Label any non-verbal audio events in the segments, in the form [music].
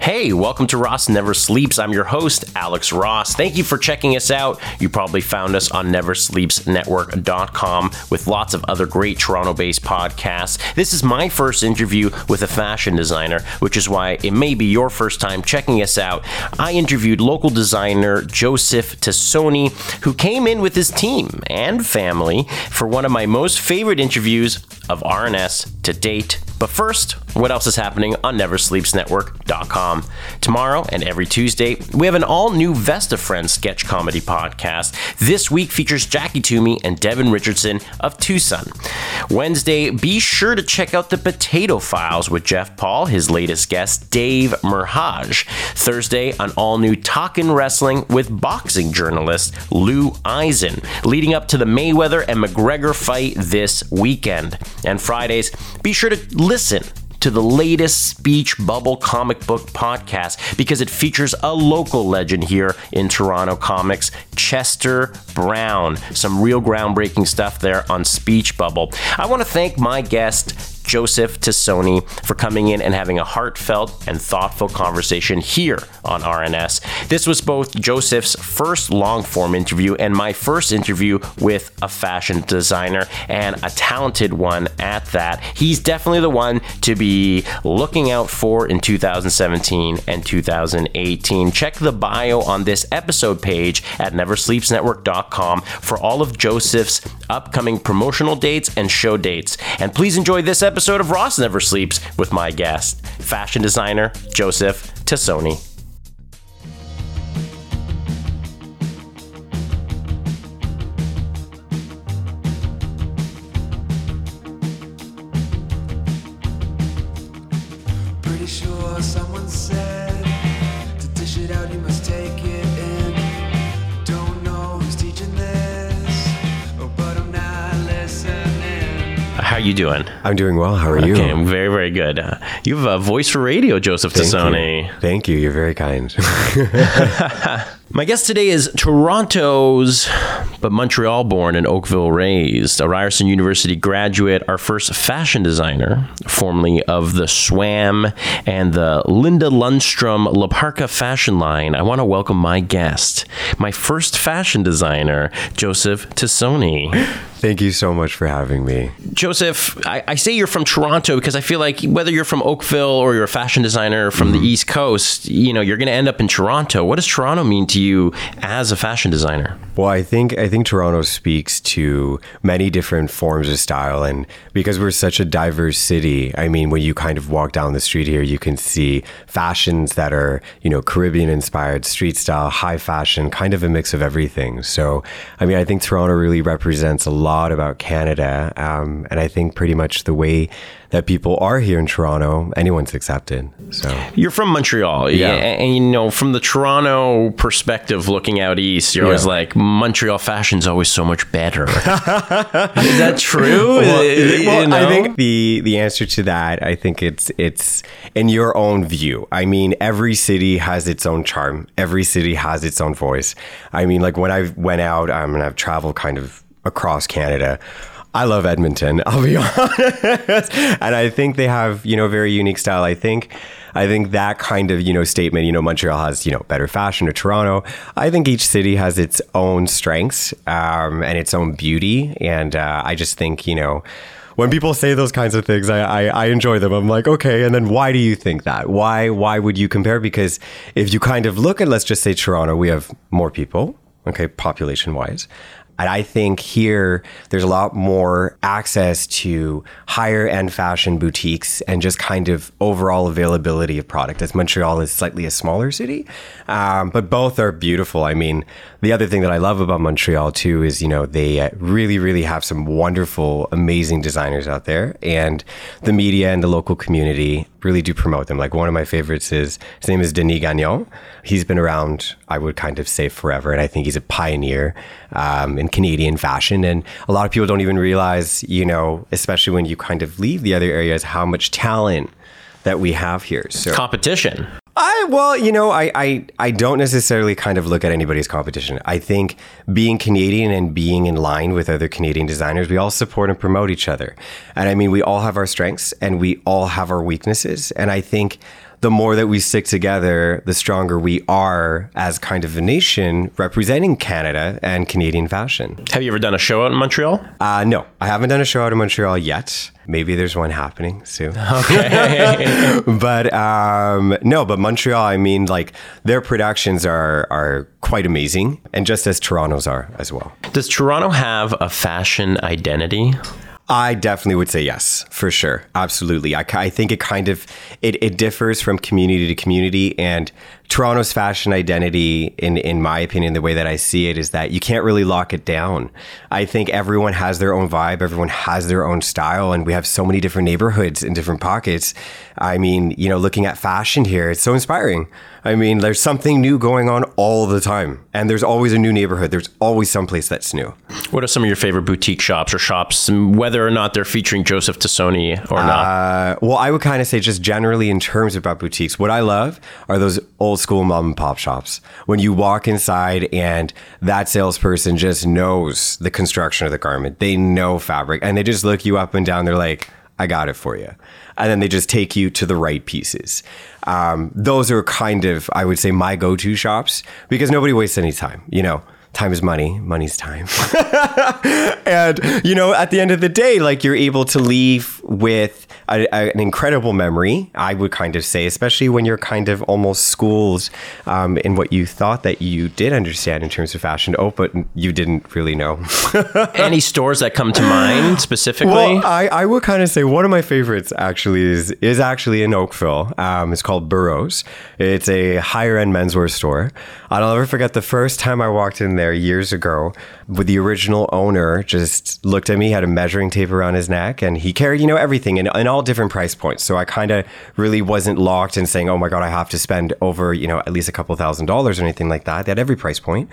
Hey, welcome to Ross Never Sleeps. I'm your host, Alex Ross. Thank you for checking us out. You probably found us on neversleepsnetwork.com with lots of other great Toronto based podcasts. This is my first interview with a fashion designer, which is why it may be your first time checking us out. I interviewed local designer Joseph Tassone, who came in with his team and family for one of my most favorite interviews of RNS to date. But first, what else is happening on neversleepsnetwork.com? Tomorrow and every Tuesday, we have an all new Vesta Friends sketch comedy podcast. This week features Jackie Toomey and Devin Richardson of Tucson. Wednesday, be sure to check out the Potato Files with Jeff Paul, his latest guest, Dave Merheje. Thursday, an all new Talkin' Wrestling with boxing journalist Lou Eisen, leading up to the Mayweather and McGregor fight this weekend. And Fridays, be sure to listen to the latest Speech Bubble comic book podcast because it features a local legend here in Toronto comics, Chester Brown. Some real groundbreaking stuff there on Speech Bubble. I want to thank my guest, Joseph Tassone for coming in and having a heartfelt and thoughtful conversation here on RNS. This was both Joseph's first long form interview and my first interview with a fashion designer and a talented one at that. He's definitely the one to be looking out for in 2017 and 2018. Check the bio on this episode page at neversleepsnetwork.com for all of Joseph's upcoming promotional dates and show dates. And please enjoy this episode episode of Ross Never Sleeps with my guest, fashion designer Joseph Tassone. You doing? I'm doing well. How are you? Okay, I'm very, very good. Uh, you have a voice for radio, Joseph Thank. You. Thank you. You're very kind. [laughs] [laughs] My guest today is Toronto's, but Montreal born and Oakville raised, a Ryerson University graduate, our first fashion designer, formerly of the Swam and the Linda Lundstrom La Parka fashion line. I want to welcome my guest, my first fashion designer, Joseph Tassone. Thank you so much for having me. Joseph, I, I, say you're from Toronto because I feel like whether you're from Oakville or you're a fashion designer from mm-hmm. the East Coast, you know, you're going to end up in Toronto. What does Toronto mean to you as a fashion designer? Well, I think I think Toronto speaks to many different forms of style and because we're such a diverse city, I mean, when you kind of walk down the street here, you can see fashions that are, you know, Caribbean inspired, street style, high fashion, kind of a mix of everything. So, I mean, I think Toronto really represents a lot about Canada. Um, and I think pretty much the way that people are here in Toronto, anyone's accepted. So you're from Montreal, yeah, and, and you know from the Toronto perspective, looking out east, you're yeah. always like Montreal fashion's always so much better. [laughs] Is that true? Well, well you know? I think the the answer to that, I think it's it's in your own view. I mean, every city has its own charm. Every city has its own voice. I mean, like when I went out, um, mean, I've traveled kind of across Canada. I love Edmonton, [laughs] I'll be honest. and I think they have, you know, very unique style. I think I think that kind of, you know, statement, you know, Montreal has, you know, better fashion or Toronto. I think each city has its own strengths um, and its own beauty. And uh, I just think, you know, when people say those kinds of things, I, I, I, enjoy them. I'm like, okay, and then why do you think that? Why why would you compare? Because if you kind of look at let's just say Toronto, we have more people, okay, population wise. And I think here there's a lot more access to higher end fashion boutiques and just kind of overall availability of product as Montreal is slightly a smaller city. Um, but both are beautiful. I mean, the other thing that I love about Montreal too is, you know, they uh, really, really have some wonderful, amazing designers out there. And the media and the local community really do promote them. Like one of my favorites is, his name is Denis Gagnon. He's been around, I would kind of say forever. And I think he's a pioneer um, in Canadian fashion. And a lot of people don't even realize, you know, especially when you kind of leave the other areas, how much talent that we have here. So competition. I well, you know, I, I I don't necessarily kind of look at anybody's competition. I think being Canadian and being in line with other Canadian designers, we all support and promote each other. And I mean, we all have our strengths and we all have our weaknesses. And I think the more that we stick together, the stronger we are as kind of a nation representing Canada and Canadian fashion. Have you ever done a show out in Montreal? Uh, no, I haven't done a show out in Montreal yet. Maybe there's one happening soon. Okay. [laughs] but um, no, but Montreal, I mean, like their productions are are quite amazing, and just as Toronto's are as well. Does Toronto have a fashion identity? I definitely would say yes, for sure, absolutely. I, I think it kind of it, it differs from community to community, and Toronto's fashion identity, in in my opinion, the way that I see it is that you can't really lock it down. I think everyone has their own vibe, everyone has their own style, and we have so many different neighborhoods in different pockets. I mean, you know, looking at fashion here, it's so inspiring. I mean, there's something new going on all the time, and there's always a new neighborhood. There's always someplace that's new. What are some of your favorite boutique shops or shops, whether or not they're featuring Joseph Tassone or not? Uh, well, I would kind of say just generally in terms about boutiques, what I love are those old school mom and pop shops. When you walk inside and that salesperson just knows the construction of the garment, they know fabric, and they just look you up and down. They're like, I got it for you. And then they just take you to the right pieces. Um, those are kind of, I would say, my go to shops because nobody wastes any time, you know time is money. Money's time. [laughs] And you know at the end of the day like you're able to leave with a, a, an incredible memory i would kind of say especially when you're kind of almost schooled um, in what you thought that you did understand in terms of fashion. Oh but you didn't really know. [laughs] Any stores that come to mind specifically? Well i, I would kind of say one of my favorites actually is is actually in oakville. Um, it's called burroughs. It's a higher end menswear store. I'll never forget the first time i walked in there years ago with the original owner just looked at me, had a measuring tape around his neck, and he carried, you know, everything in, in all different price points. So I kind of really wasn't locked in saying, oh my God, I have to spend over, you know, at least a couple thousand dollars or anything like that at every price point.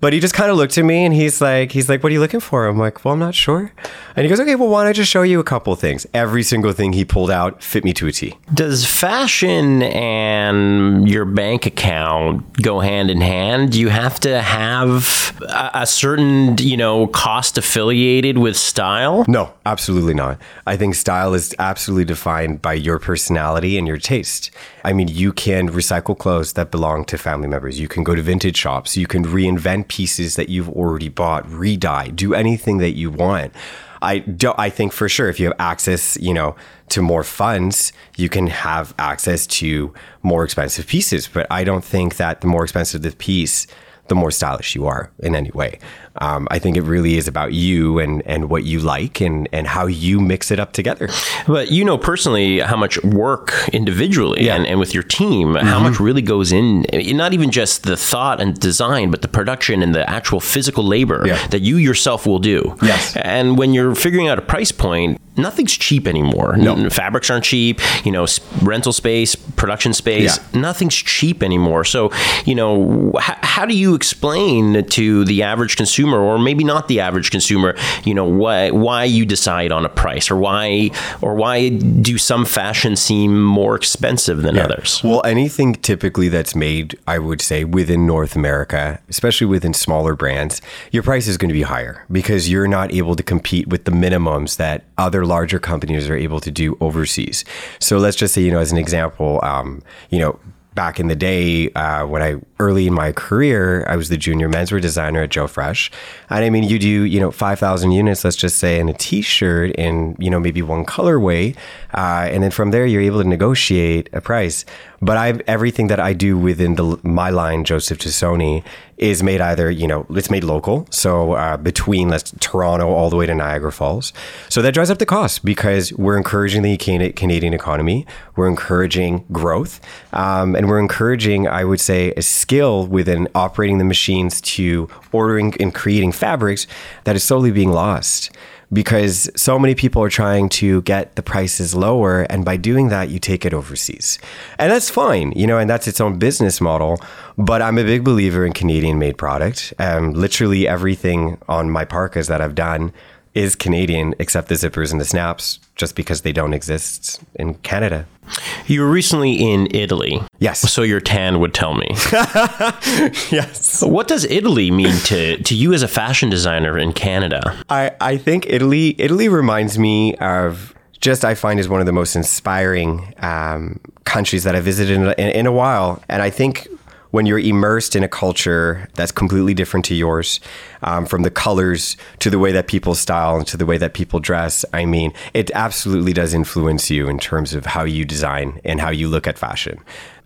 But he just kind of looked at me and he's like, he's like, what are you looking for? I'm like, well, I'm not sure. And he goes, okay, well, why don't I just show you a couple things? Every single thing he pulled out fit me to a T. Does fashion and your bank account go hand in hand? Do you have to have a, a certain, you know, cost affiliated with style? No, absolutely not. I think style is absolutely defined by your personality and your taste. I mean, you can recycle clothes that belong to family members. You can go to vintage shops. You can reinvent pieces that you've already bought, re-dye, do anything that you want. I do I think for sure if you have access, you know, to more funds, you can have access to more expensive pieces. But I don't think that the more expensive the piece, the more stylish you are in any way. Um, I think it really is about you and, and what you like and, and how you mix it up together. But you know personally how much work individually yeah. and, and with your team, mm-hmm. how much really goes in, not even just the thought and design, but the production and the actual physical labor yeah. that you yourself will do. Yes. And when you're figuring out a price point, nothing's cheap anymore. No. Fabrics aren't cheap, you know, rental space, production space, yeah. nothing's cheap anymore. So, you know, h- how do you explain to the average consumer consumer, or maybe not the average consumer, you know, why why you decide on a price, or why or why do some fashion seem more expensive than yeah. others? Well, anything typically that's made, I would say, within North America, especially within smaller brands, your price is going to be higher because you're not able to compete with the minimums that other larger companies are able to do overseas. So let's just say, you know, as an example, um, you know, back in the day uh, when I early in my career, I was the junior menswear designer at Joe Fresh, and I mean, you do you know five thousand units, let's just say, in a T-shirt in you know maybe one colorway, uh, and then from there you're able to negotiate a price. But I everything that I do within the my line, Joseph Tassone, is made either you know it's made local, so uh, between let's Toronto all the way to Niagara Falls. So that drives up the cost because we're encouraging the Canadian economy, we're encouraging growth, um, and we're encouraging, I would say, a skill within operating the machines to ordering and creating fabrics that is slowly being lost because so many people are trying to get the prices lower. And by doing that, you take it overseas. And that's fine, you know, and that's its own business model. But I'm a big believer in Canadian made product. Um, literally everything on my parkas that I've done is Canadian, except the zippers and the snaps, just because they don't exist in Canada. You were recently in Italy. Yes. So your tan would tell me. [laughs] yes. What does Italy mean to, to you as a fashion designer in Canada? I, I think Italy Italy reminds me of just I find is one of the most inspiring um, countries that I visited in, in, in a while. And I think when you're immersed in a culture that's completely different to yours, um, from the colors to the way that people style and to the way that people dress, I mean, it absolutely does influence you in terms of how you design and how you look at fashion.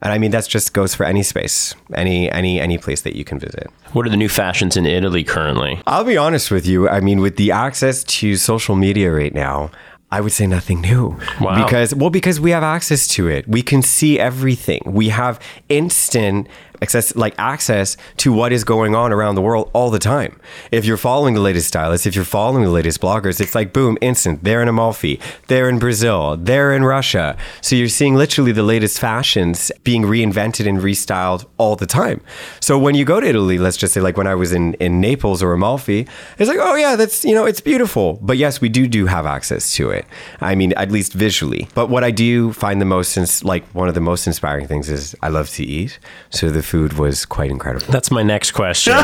And I mean, that just goes for any space, any any any place that you can visit. What are the new fashions in Italy currently? I'll be honest with you. I mean, with the access to social media right now, I would say nothing new. Wow. Because well, because we have access to it. We can see everything. We have instant access like access to what is going on around the world all the time. If you're following the latest stylists, if you're following the latest bloggers, it's like boom, instant. They're in Amalfi, they're in Brazil, they're in Russia. So you're seeing literally the latest fashions being reinvented and restyled all the time. So when you go to Italy, let's just say like when I was in in Naples or Amalfi, it's like, oh yeah, that's you know, it's beautiful. But yes, we do do have access to it. I mean, at least visually. But what I do find the most like one of the most inspiring things is I love to eat. So the food was quite incredible. That's my next question. [laughs]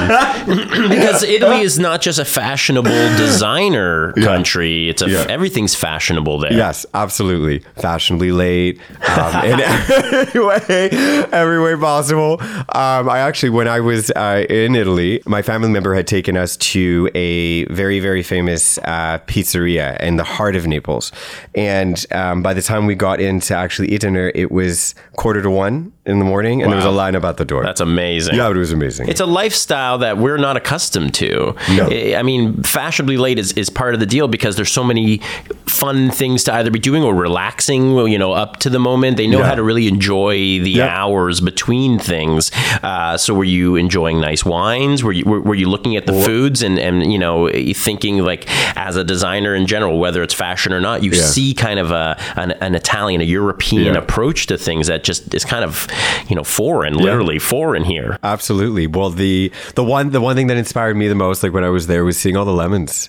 because Italy is not just a fashionable designer country, it's a, Yeah. everything's fashionable there. Yes, absolutely. Fashionably late um, [laughs] in every way, every way possible. Um, I actually, when I was uh, in Italy, my family member had taken us to a very, very famous uh, pizzeria in the heart of Naples. And um, by the time we got in to actually eat dinner, it was quarter to one in the morning, and there was a line about the door. That's amazing. yeah, it was amazing. It's a lifestyle that we're not accustomed to. No. I mean, fashionably late is, is part of the deal because there's so many fun things to either be doing or relaxing, well, you know, up to the moment. They know Yeah. how to really enjoy the Yeah. hours between things. Uh, so were you enjoying nice wines? Were you, were, were you looking at the foods and, and, you know, thinking like as a designer in general, whether it's fashion or not, you Yeah. see kind of a, an, an Italian, a European approach to things that just is kind of, you know, foreign, literally foreign here. Absolutely. Well, the the one the one thing that inspired me the most, like when I was there, was seeing all the lemons.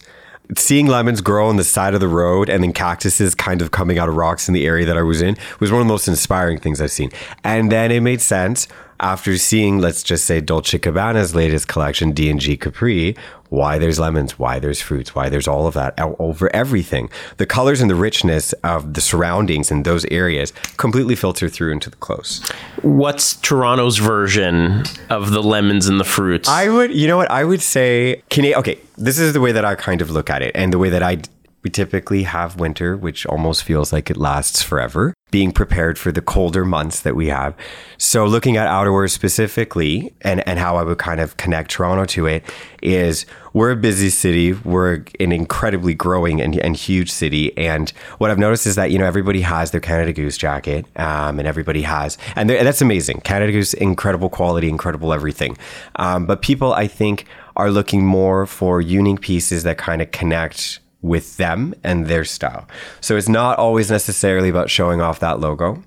Seeing lemons grow on the side of the road and then cactuses kind of coming out of rocks in the area that I was in was one of the most inspiring things I've seen. And then it made sense after seeing, let's just say, Dolce Gabbana's latest collection, D&G Capri, why there's lemons, why there's fruits, why there's all of that over everything. The colors and the richness of the surroundings in those areas completely filter through into the clothes. What's Toronto's version of the lemons and the fruits? I would, you know what? I would say, Cana- okay, this is the way that I kind of look at it. And the way that I, we typically have winter, which almost feels like it lasts forever, being prepared for the colder months that we have. So looking at outerwear specifically and, and how I would kind of connect Toronto to it is we're a busy city. We're an incredibly growing and, and huge city. And what I've noticed is that, you know, everybody has their Canada Goose jacket um, and everybody has, and that's amazing. Canada Goose, incredible quality, incredible everything. Um, but people, I think, are looking more for unique pieces that kind of connect with them and their style. So it's not always necessarily about showing off that logo.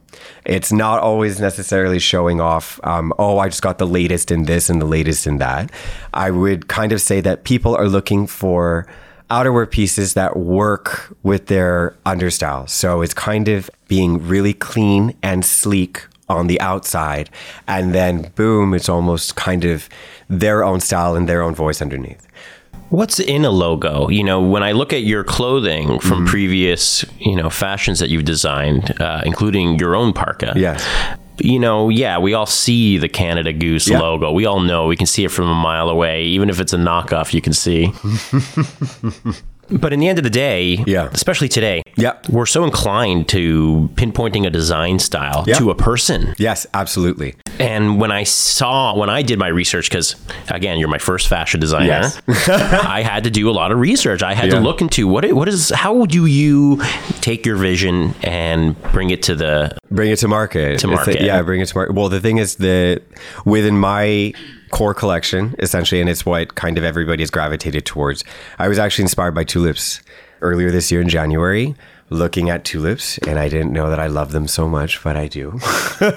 It's not always necessarily showing off, um, oh, I just got the latest in this and the latest in that. I would kind of say that people are looking for outerwear pieces that work with their understyle. So it's kind of being really clean and sleek on the outside. And then, boom, it's almost kind of their own style and their own voice underneath. What's in a logo? You know, when I look at your clothing Mm-hmm. from previous, you know, fashions that you've designed, uh, including your own parka. Yes. You know, yeah, we all see the Canada Goose Yeah. logo. We all know. We can see it from a mile away. Even if it's a knockoff, you can see. [laughs] but in the end of the day, Yeah. especially today, Yeah. we're so inclined to pinpointing a design style Yeah. to a person. Yes, absolutely. And when I saw, when I did my research, because again, you're my first fashion designer, Yes. [laughs] I had to do a lot of research. I had to look into what it, what is, how do you take your vision and bring it to the, Bring it to market. To market. a- yeah, bring it to market. Well, the thing is that within my core collection, essentially, and it's what kind of everybody has gravitated towards, I was actually inspired by tulips earlier this year in January. Looking at tulips, and I didn't know that I love them so much, but I do.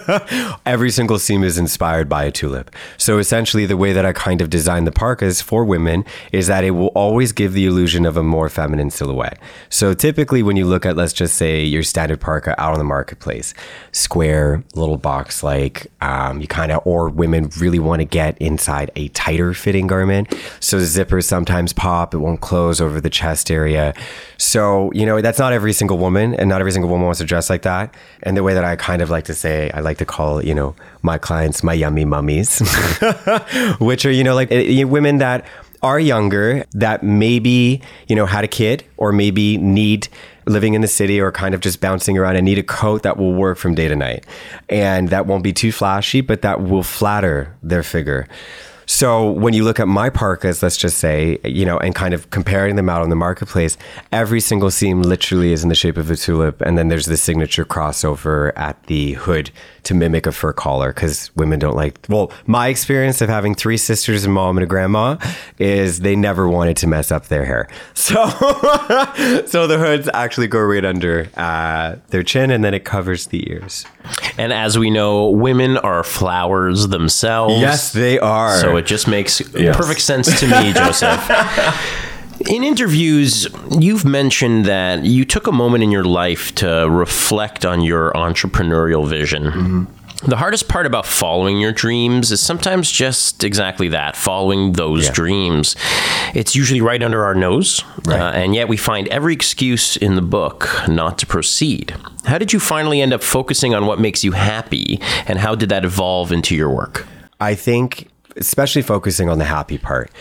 [laughs] Every single seam is inspired by a tulip. So essentially, the way that I kind of design the parkas for women is that it will always give the illusion of a more feminine silhouette. So typically, when you look at, let's just say, your standard parka out on the marketplace, square, little box like, um, you kind of, or women really want to get inside a tighter fitting garment. So the zippers sometimes pop, it won't close over the chest area. So, you know, that's not every single single woman, and not every single woman wants to dress like that. And the way that I kind of like to say, I like to call, you know, my clients my yummy mummies, [laughs] which are, you know, like uh, women that are younger that maybe, you know, had a kid or maybe need living in the city or kind of just bouncing around and need a coat that will work from day to night and that won't be too flashy, but that will flatter their figure. So when you look at my parkas, let's just say, you know, and kind of comparing them out on the marketplace, every single seam literally is in the shape of a tulip. And then there's the signature crossover at the hood to mimic a fur collar because women don't like, well, my experience of having three sisters, a mom and a grandma is they never wanted to mess up their hair. [laughs] So, so the hoods actually go right under uh, their chin and then it covers the ears. And as we know, women are flowers themselves. Yes, they are. So it just makes yes. perfect sense to me, Joseph. [laughs] In interviews, you've mentioned that you took a moment in your life to reflect on your entrepreneurial vision. Mm-hmm. The hardest part about following your dreams is sometimes just exactly that following those yeah. dreams. It's usually right under our nose, right. uh, and yet we find every excuse in the book not to proceed. How did you finally end up focusing on what makes you happy, and how did that evolve into your work? I think, especially focusing on the happy part.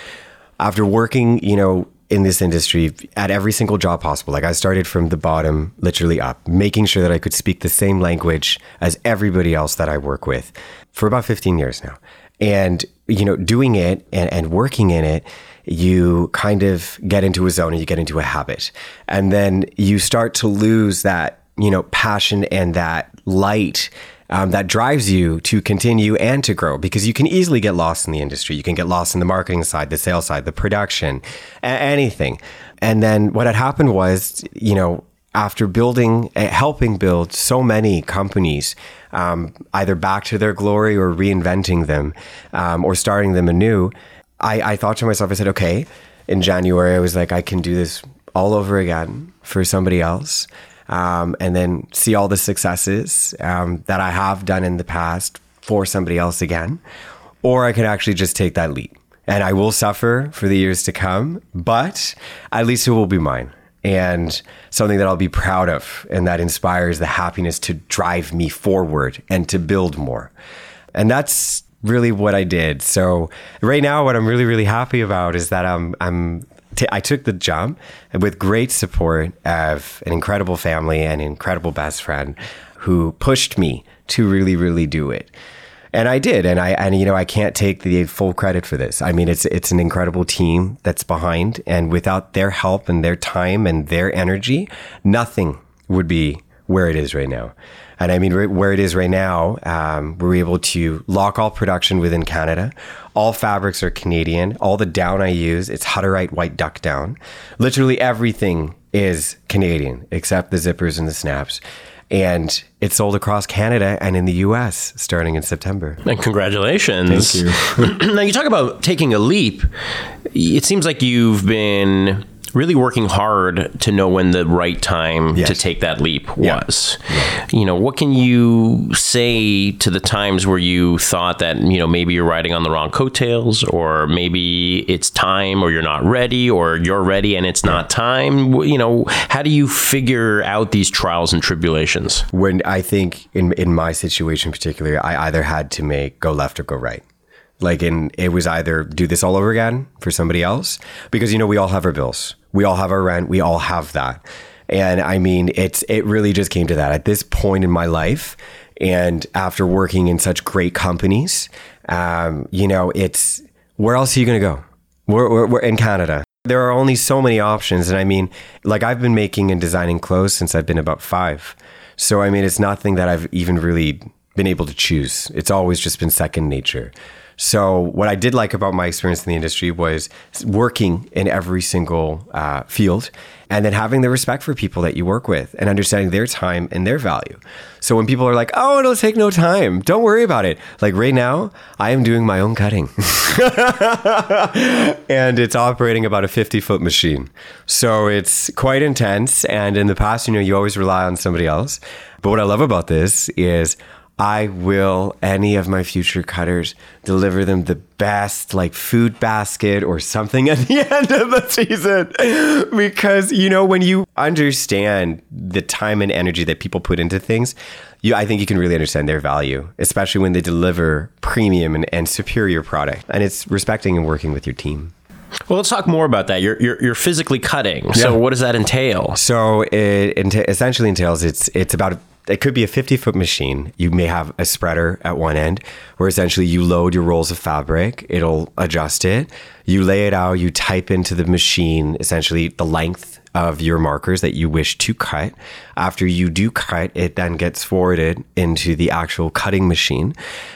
After working, you know, in this industry at every single job possible. Like I started from the bottom, literally up, making sure that I could speak the same language as everybody else that I work with for about 15 years now. And, you know, doing it and, and working in it, you kind of get into a zone and you get into a habit. And then you start to lose that, you know, passion and that light um, that drives you to continue and to grow because you can easily get lost in the industry. You can get lost in the marketing side, the sales side, the production, a- anything. And then what had happened was, you know, after building, uh, helping build so many companies, um, either back to their glory or reinventing them um, or starting them anew, I, I thought to myself, I said, okay, in January, I was like, I can do this all over again for somebody else um, and then see all the successes um, that I have done in the past for somebody else again. Or I could actually just take that leap. And I will suffer for the years to come, but at least it will be mine and something that I'll be proud of and that inspires the happiness to drive me forward and to build more. And that's really what I did. So right now what I'm really really happy about is that I'm I'm t- I took the jump with great support of an incredible family and an incredible best friend who pushed me to really, really do it. And I did, and I and you know I can't take the full credit for this. I mean, it's it's an incredible team that's behind, and without their help and their time and their energy, nothing would be where it is right now. And I mean, where it is right now, um, we're able to lock all production within Canada. All fabrics are Canadian. All the down I use, it's Hutterite white duck down. Literally everything is Canadian except the zippers and the snaps. And it's sold across Canada and in the US starting in September. And congratulations. Thank you. [clears throat] now, you talk about taking a leap. It seems like you've been really working hard to know when the right time yes. to take that leap was. Yeah. You know, what can you say to the times where you thought that, you know, maybe you're riding on the wrong coattails or maybe it's time or you're not ready or you're ready and it's not time? You know, how do you figure out these trials and tribulations? When I think in in my situation particularly, I either had to make go left or go right. Like in it was either do this all over again for somebody else because you know we all have our bills. We all have our rent. We all have that. And I mean, it's it really just came to that at this point in my life, and after working in such great companies, um, you know, it's where else are you going to go? We're, we're, we're in Canada. There are only so many options, and I mean, like I've been making and designing clothes since I've been about five. So I mean, it's nothing that I've even really been able to choose. It's always just been second nature. So, what I did like about my experience in the industry was working in every single uh, field and then having the respect for people that you work with and understanding their time and their value. So, when people are like, oh, it'll take no time, don't worry about it. Like right now, I am doing my own cutting [laughs] and it's operating about a 50 foot machine. So, it's quite intense. And in the past, you know, you always rely on somebody else. But what I love about this is I will any of my future cutters deliver them the best like food basket or something [laughs] at the end of the season because you know when you understand the time and energy that people put into things you I think you can really understand their value especially when they deliver premium and, and superior product and it's respecting and working with your team well, let's talk more about that. You're you're, you're physically cutting. So, yeah. what does that entail? So, it ent- essentially entails it's it's about it could be a 50 foot machine. You may have a spreader at one end where essentially you load your rolls of fabric, it'll adjust it. You lay it out, you type into the machine essentially the length of your markers that you wish to cut. After you do cut, it then gets forwarded into the actual cutting machine.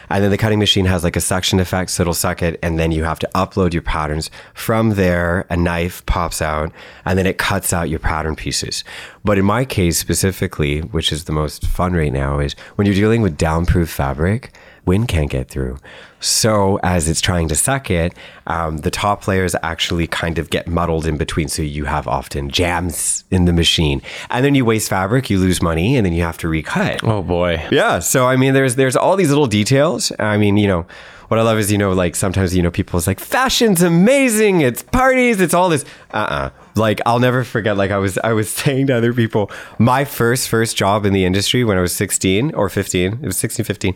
And then the cutting machine has like a suction effect, so it'll suck it. And then you have to upload your patterns. From there, a knife pops out and then it cuts out your pattern pieces. But in my case specifically, which is the most fun right now, is when you're dealing with downproof fabric, wind can't get through. So as it's trying to suck it, um, the top layers actually kind of get muddled in between. So you have often jams in the machine, and then you waste fabric, you lose money, and then you have to recut. Oh boy. Yeah. So I mean, there's there's all these little details. I mean, you know. What I love is, you know, like sometimes, you know, people people's like, fashion's amazing. It's parties. It's all this. Uh uh-uh. uh like I'll never forget. Like I was, I was [laughs] saying to other people, my first first job in the industry when I was 16 or 15. It was 16, 15.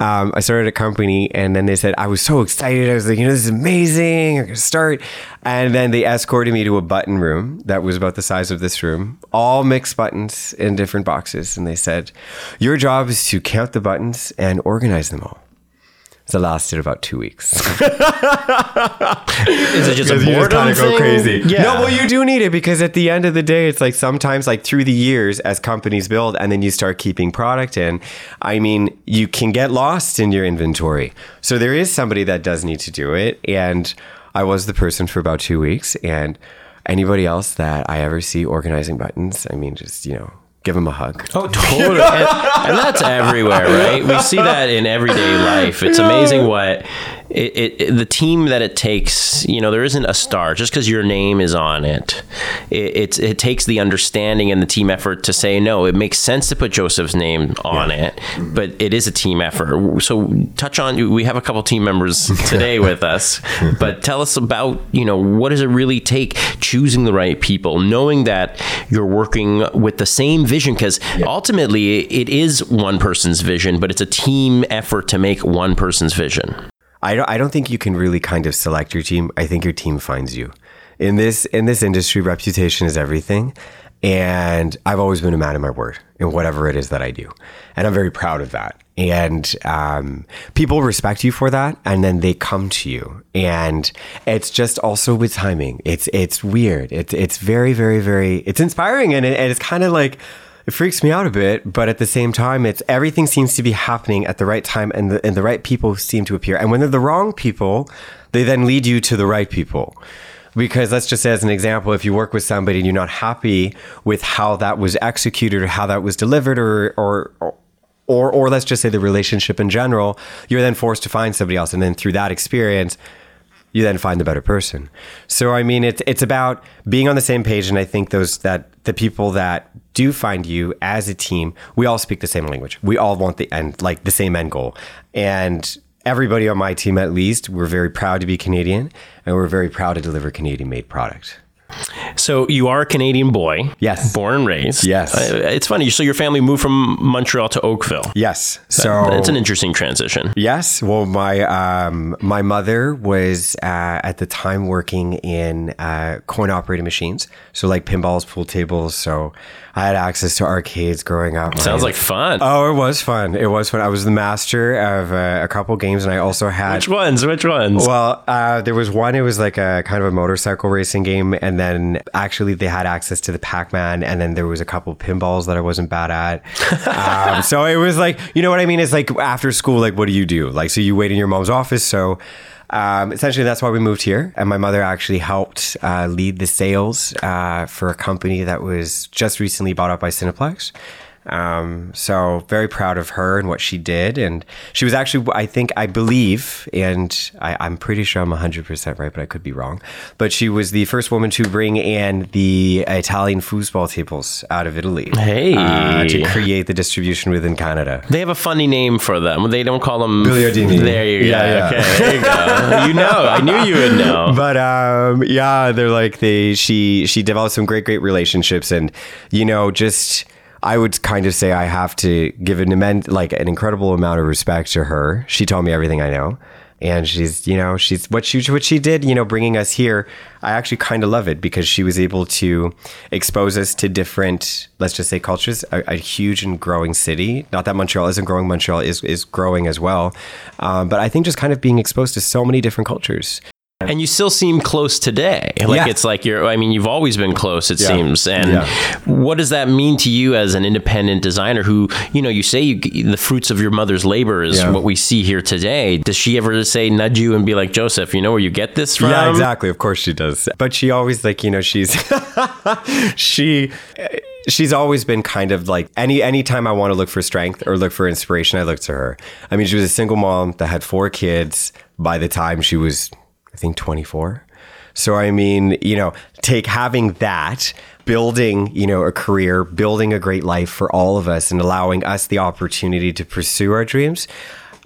Um, I started a company, and then they said I was so excited. I was like, you know, this is amazing. I'm gonna start, and then they escorted me to a button room that was about the size of this room, all mixed buttons in different boxes, and they said, your job is to count the buttons and organize them all. So it lasted about two weeks. [laughs] Is it just a boredom kind of go crazy? Yeah. No, well, you do need it because at the end of the day, it's like sometimes, like through the years, as companies build, and then you start keeping product in. I mean, you can get lost in your inventory. So there is somebody that does need to do it, and I was the person for about two weeks, and anybody else that I ever see organizing buttons, I mean, just you know give him a hug. Oh, [laughs] totally. and, and, that's everywhere, right? We see that in everyday life. It's amazing what it, it, the team that it takes, you know, there isn't a star just because your name is on it. It, it takes the understanding and the team effort to say no. It makes sense to put Joseph's name on yeah. it, mm-hmm. but it is a team effort. So touch on. We have a couple team members [laughs] today with us, but tell us about you know what does it really take choosing the right people, knowing that you're working with the same vision because yeah. ultimately it is one person's vision, but it's a team effort to make one person's vision. I don't, I don't think you can really kind of select your team. I think your team finds you. In this in this industry, reputation is everything. And I've always been a man of my word in whatever it is that I do. And I'm very proud of that. And um, people respect you for that. And then they come to you. And it's just also with timing. It's it's weird. It's, it's very, very, very, it's inspiring. And, it, and it's kind of like, it freaks me out a bit, but at the same time, it's everything seems to be happening at the right time, and the, and the right people seem to appear. And when they're the wrong people, they then lead you to the right people. Because let's just say, as an example, if you work with somebody and you're not happy with how that was executed or how that was delivered, or or, or or let's just say the relationship in general, you're then forced to find somebody else, and then through that experience, you then find the better person. So I mean, it's it's about being on the same page, and I think those that the people that do find you as a team, we all speak the same language. We all want the end, like the same end goal, and everybody on my team, at least, we're very proud to be Canadian, and we're very proud to deliver Canadian-made product. So you are a Canadian boy. Yes. Born and raised. Yes. Uh, it's funny. So your family moved from Montreal to Oakville. Yes. So it's an interesting transition. Yes. Well, my um, my mother was uh, at the time working in uh, coin operated machines, so like pinballs, pool tables. So I had access to arcades growing up. Sounds like fun. Oh, it was fun. It was fun. I was the master of uh, a couple games, and I also had which ones? Which ones? Well, uh, there was one. It was like a kind of a motorcycle racing game, and then actually they had access to the Pac Man, and then there was a couple of pinballs that I wasn't bad at. um, [laughs] so it was like, you know what I mean? It's like after school, like what do you do? Like, so you wait in your mom's office, so. Um, essentially, that's why we moved here. And my mother actually helped uh, lead the sales uh, for a company that was just recently bought up by Cineplex. Um, so very proud of her and what she did. And she was actually, I think, I believe, and I, I'm pretty sure I'm 100% right, but I could be wrong. But she was the first woman to bring in the Italian foosball tables out of Italy. Hey. Uh, to create the distribution within Canada. They have a funny name for them. They don't call them Biliardini. There you go. Yeah, yeah. Okay, there you go. you know, I knew you would know. [laughs] but um yeah they're like they she she developed some great great relationships and you know just I would kind of say I have to give an immense, like an incredible amount of respect to her. She told me everything I know, and she's, you know, she's what she what she did, you know, bringing us here. I actually kind of love it because she was able to expose us to different, let's just say, cultures. A, a huge and growing city. Not that Montreal isn't growing. Montreal is is growing as well, um, but I think just kind of being exposed to so many different cultures. And you still seem close today. Like Yeah. it's like you're. I mean, you've always been close. It Yeah. seems. And Yeah. what does that mean to you as an independent designer? Who you know, you say you, the fruits of your mother's labor is what we see here today. Does she ever say nudge you and be like, Joseph, you know where you get this from? Yeah, exactly. Of course she does. But she always like, you know, she's [laughs] she she's always been kind of like any anytime I want to look for strength or look for inspiration, I look to her. I mean, she was a single mom that had four kids by the time she was think 24. So I mean, you know, take having that building, you know, a career, building a great life for all of us and allowing us the opportunity to pursue our dreams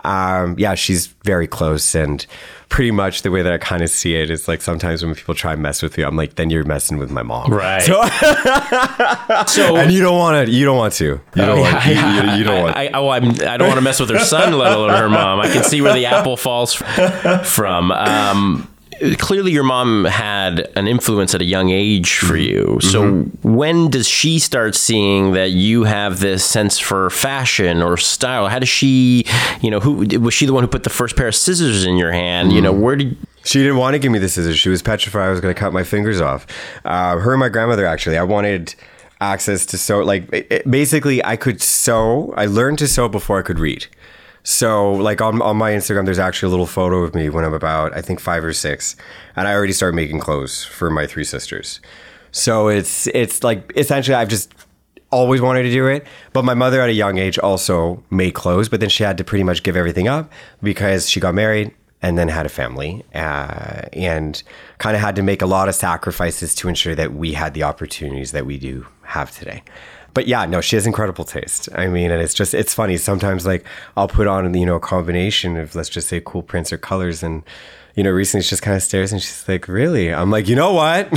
um, yeah, she's very close and pretty much the way that I kind of see it is like sometimes when people try and mess with you, I'm like, then you're messing with my mom. Right. So, [laughs] So and you don't want to, you don't want to, you don't want, you, you, you don't want. I, I, oh, I'm, I don't want to mess with her son, let alone her mom. I can see where the [laughs] apple falls from. Um, clearly, your mom had an influence at a young age for Mm-hmm. you. So, when does she start seeing that you have this sense for fashion or style? How does she, you know, who was she the one who put the first pair of scissors in your hand? You Mm. know, where did She didn't want to give me the scissors. She was petrified I was going to cut my fingers off. Uh, her and my grandmother, actually. I wanted access to sew. Like, it- basically, I could sew. I learned to sew before I could read. So, like on, on my Instagram, there's actually a little photo of me when I'm about, I think, five or six, and I already started making clothes for my three sisters. So it's it's like essentially I've just always wanted to do it. But my mother at a young age also made clothes, but then she had to pretty much give everything up because she got married and then had a family uh, and kind of had to make a lot of sacrifices to ensure that we had the opportunities that we do have today. But yeah, no, she has incredible taste. I mean, and it's just it's funny. Sometimes like I'll put on you know a combination of let's just say cool prints or colors and you know, recently she just kind of stares and she's like, "Really?" I'm like, "You know what?" [laughs]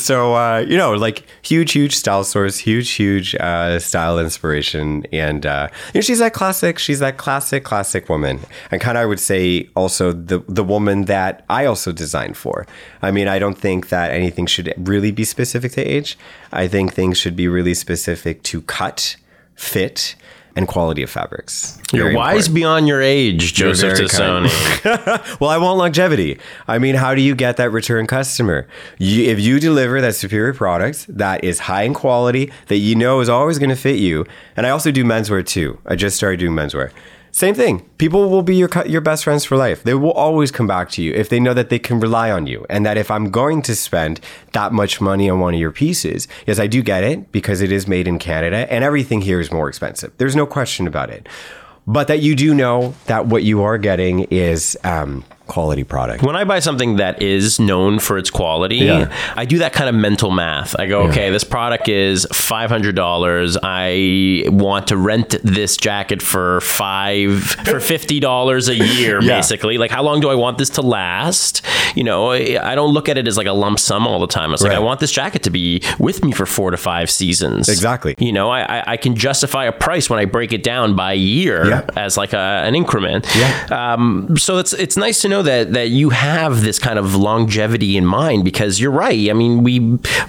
so uh, you know, like huge, huge style source, huge, huge uh, style inspiration, and uh, you know, she's that classic. She's that classic, classic woman, and kind of I would say also the the woman that I also designed for. I mean, I don't think that anything should really be specific to age. I think things should be really specific to cut, fit, and quality of fabrics. you're Very wise important. beyond your age, Joseph. Tassone. [laughs] well, I want longevity. I mean, how do you get that return customer? You, if you deliver that superior product that is high in quality, that you know is always going to fit you, and I also do menswear too. I just started doing menswear. Same thing. People will be your your best friends for life. They will always come back to you if they know that they can rely on you, and that if I'm going to spend that much money on one of your pieces, yes, I do get it because it is made in Canada, and everything here is more expensive. There's no question about it but that you do know that what you are getting is um, quality product. when I buy something that is known for its quality, Yeah. I do that kind of mental math. I go, okay, this product is five hundred dollars. I want to rent this jacket for five for fifty dollars a year, Yeah. basically. Like, how long do I want this to last? You know, I don't look at it as like a lump sum all the time. It's like I want this jacket to be with me for four to five seasons. Exactly. You know, I I, I can justify a price when I break it down by year Yeah. as like a, an increment. Yeah. Um, so it's it's nice to know that that you have this kind of longevity in mind because you're right. I mean, we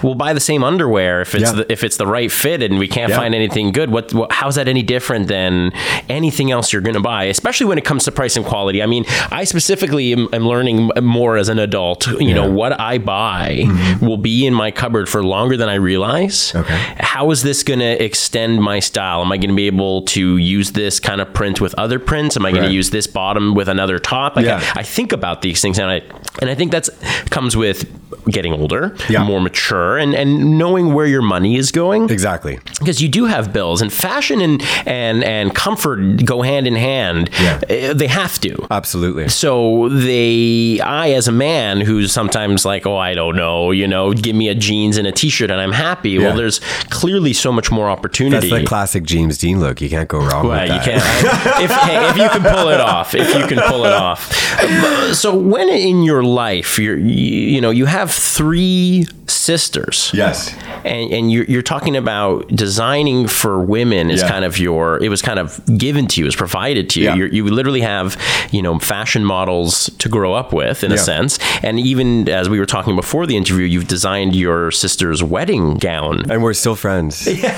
will buy the same underwear if it's Yeah. the, if it's the right fit and we can't Yeah. find anything good. What, what how's that any different than anything else you're going to buy? Especially when it comes to price and quality. I mean, I specifically am, am learning more as an adult. You know, what I buy will be in my cupboard for longer than I realize. Mm-hmm. Okay. How is this going to extend my style? Am I going to be able to use this kind of print with other prints? Am I going Right. to use this bottom with another top? Like Yeah. I, I think about these things, and I and I think that's comes with getting older, Yeah. more mature, and, and knowing where your money is going. Exactly. Because you do have bills, and fashion and and and comfort go hand in hand. Yeah. Uh, They have to. Absolutely. So they, I as a man who's sometimes like, oh, I don't know, you know, give me a jeans and a t-shirt and I'm happy. Yeah. Well, there's clearly so much more opportunity. That's the classic James Dean look. You can't go wrong Well, with you that. can't. [laughs] if, hey, if you can pull it off, if you can pull it off. [laughs] So when in your life, you're, you, you know, you have three sisters. Yes. And, and you're, you're talking about designing for women is Yeah. kind of your, it was kind of given to you, it was provided to you. Yeah. You're, you literally have, you know, fashion models to grow up with in a sense. And even as we were talking before the interview, you've designed your sister's wedding gown. And we're still friends. [laughs] Yeah.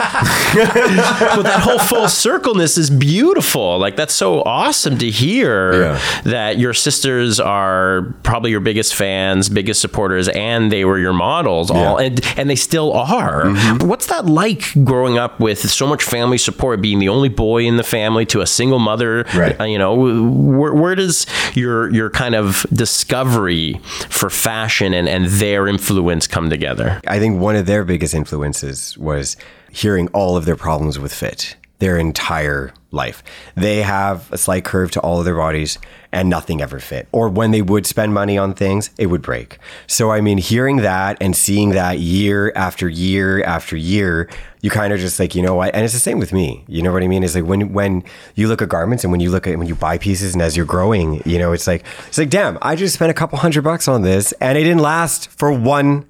[laughs] but that whole full circleness is beautiful. Like that's so awesome to hear Yeah. that your sisters are probably your biggest fans, biggest supporters, and they were your models. All Yeah. Mm-hmm. and and they still are. What's that like growing up with so much family support, being the only boy in the family to a single mother? Right. Uh, you know, where, where does your your kind of discovery for fashion and and their influence come together? I think one of their biggest influences was hearing all of their problems with fit their entire life. They have a slight curve to all of their bodies and nothing ever fit. Or when they would spend money on things, it would break. So, I mean, hearing that and seeing that year after year after year, you kind of just like, you know what? And it's the same with me. You know what I mean? It's like when when you look at garments and when you look at when you buy pieces and as you're growing, you know, it's like it's like, damn, I just spent a couple hundred bucks on this and it didn't last for one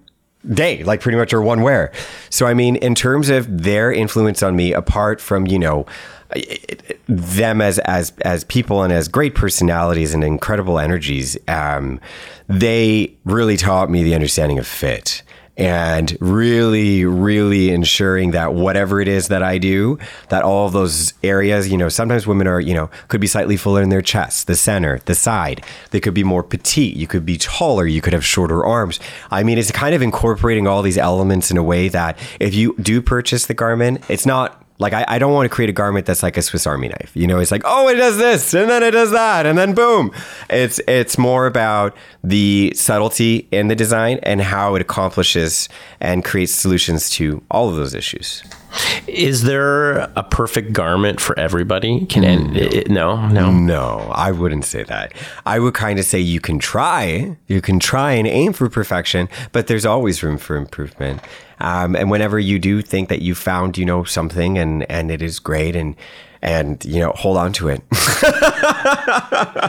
day, like pretty much or one wear. So I mean, in terms of their influence on me, apart from you know them as as as people and as great personalities and incredible energies, um, they really taught me the understanding of fit. And really, really ensuring that whatever it is that I do, that all of those areas, you know, sometimes women are, you know, could be slightly fuller in their chest, the center, the side. They could be more petite. You could be taller. You could have shorter arms. I mean, it's kind of incorporating all these elements in a way that if you do purchase the garment, it's not like I, I don't want to create a garment that's like a Swiss Army knife. You know, it's like, oh, it does this and then it does that and then boom. It's it's more about the subtlety in the design and how it accomplishes and creates solutions to all of those issues. Is there a perfect garment for everybody? Can and it, no, no. No, I wouldn't say that. I would kind of say you can try, you can try and aim for perfection, but there's always room for improvement. Um, and whenever you do think that you found, you know, something and and it is great and and you know hold on to it.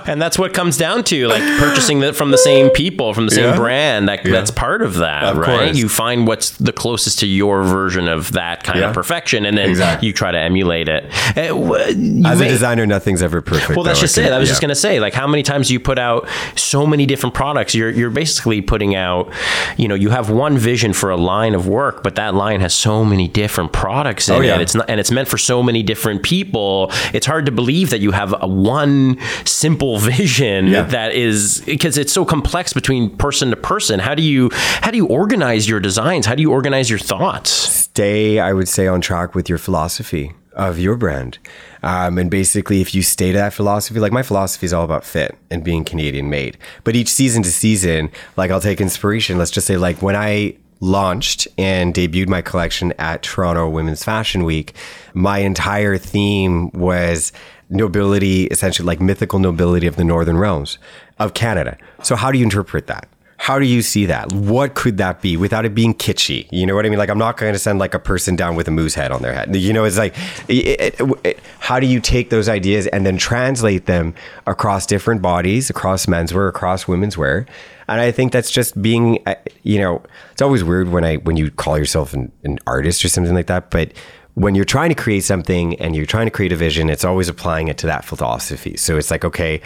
And that's what it comes down to, like purchasing it from the same people, from the same Yeah. brand. That, That's part of that, Of right? course. You find what's the closest to your version of that kind Yeah. of perfection, and then Exactly. you try to emulate it. Uh, w- you As a designer, nothing's ever perfect. Well, that's though, just I it. I was Yeah. just gonna say, like, how many times do you put out so many different products? You're you're basically putting out, you know, you have one vision for a line of work, but that line has so many different products in Oh, yeah. it. It's not, and it's meant for so many different people. It's hard to believe that you have a one simple [laughs] vision Yeah. that is because it's so complex between person to person. How do you how do you organize your designs? How do you organize your thoughts? stay, I would say, on track with your philosophy of your brand. Um, and basically, if you stay to that philosophy, like my philosophy is all about fit and being Canadian made. But each season to season, like I'll take inspiration. Let's just say, like when I launched and debuted my collection at Toronto Women's Fashion Week, my entire theme was nobility, essentially like mythical nobility of the Northern realms of Canada. So, how do you interpret that? How do you see that? What could that be without it being kitschy? You know what I mean? Like, I'm not going to send like a person down with a moose head on their head. You know, it's like, it, it, it, how do you take those ideas and then translate them across different bodies, across menswear, across women's wear? And I think that's just being, uh, you know, it's always weird when I when you call yourself an, an artist or something like that, but when you're trying to create something and you're trying to create a vision, it's always applying it to that philosophy. So it's like, okay,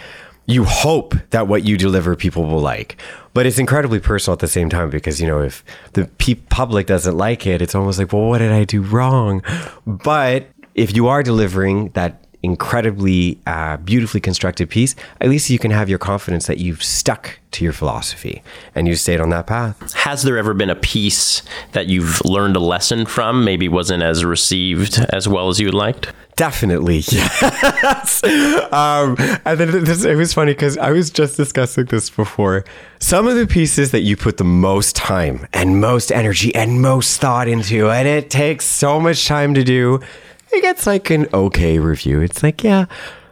you hope that what you deliver people will like. But it's incredibly personal at the same time because you know if the pe- public doesn't like it it's almost like well what did i do wrong? But if you are delivering that incredibly uh, beautifully constructed piece at least you can have your confidence that you've stuck to your philosophy and you stayed on that path. Has there ever been a piece that you've learned a lesson from, maybe wasn't as received as well as you would liked? Definitely, [laughs] yes. um, and then this, it was funny because I was just discussing this before. Some of the pieces that you put the most time and most energy and most thought into, and it takes so much time to do, it gets like an okay review. It's like, yeah,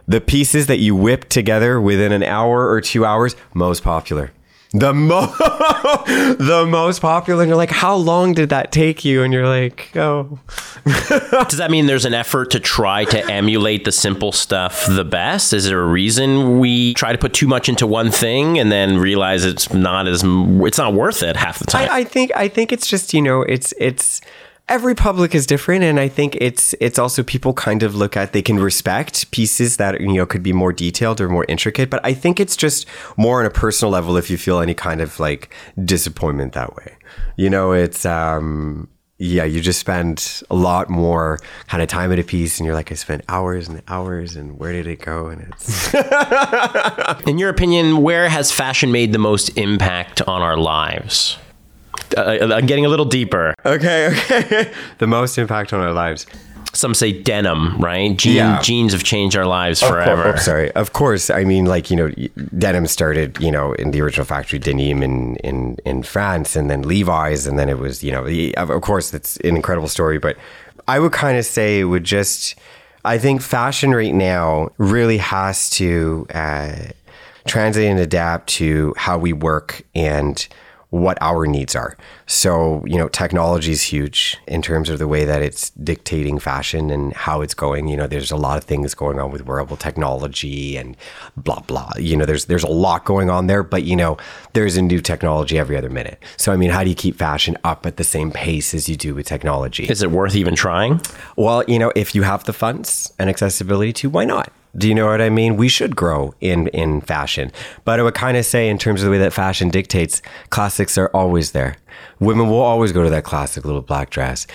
the pieces that you whip together within an hour or two hours, most popular the most [laughs] the most popular and you're like how long did that take you and you're like oh [laughs] does that mean there's an effort to try to emulate the simple stuff the best? Is there a reason we try to put too much into one thing and then realize it's not as it's not worth it half the time? I, I think i think it's just you know it's it's every public is different and i think it's it's also people kind of look at they can respect pieces that you know could be more detailed or more intricate but i think it's just more on a personal level if you feel any kind of like disappointment that way. You know it's um yeah you just spend a lot more kind of time at a piece and you're like i spent hours and hours and where did it go and it's [laughs] in your opinion where has fashion made the most impact on our lives uh, I'm getting a little deeper. Okay, [laughs] okay. the most impact on our lives. Some say denim, right? Jean, yeah. Jeans have changed our lives forever. Of course, oh, sorry. Of course. I mean, like, you know, denim started, you know, in the original factory, Denim in, in, in France, and then Levi's, and then it was, you know, of course, it's an incredible story. But I would kind of say it would just, I think fashion right now really has to uh, translate and adapt to how we work and what our needs are. So, you know, technology is huge in terms of the way that it's dictating fashion and how it's going. You know, there's a lot of things going on with wearable technology and blah blah. You know, there's there's a lot going on there, but you know, there's a new technology every other minute. So, I mean, how do you keep fashion up at the same pace as you do with technology? Is it worth even trying? Well, you know, if you have the funds and accessibility to, why not? Do you know what I mean? We should grow in in fashion, but I would kind of say, in terms of the way that fashion dictates, classics are always there. Women will always go to that classic little black dress.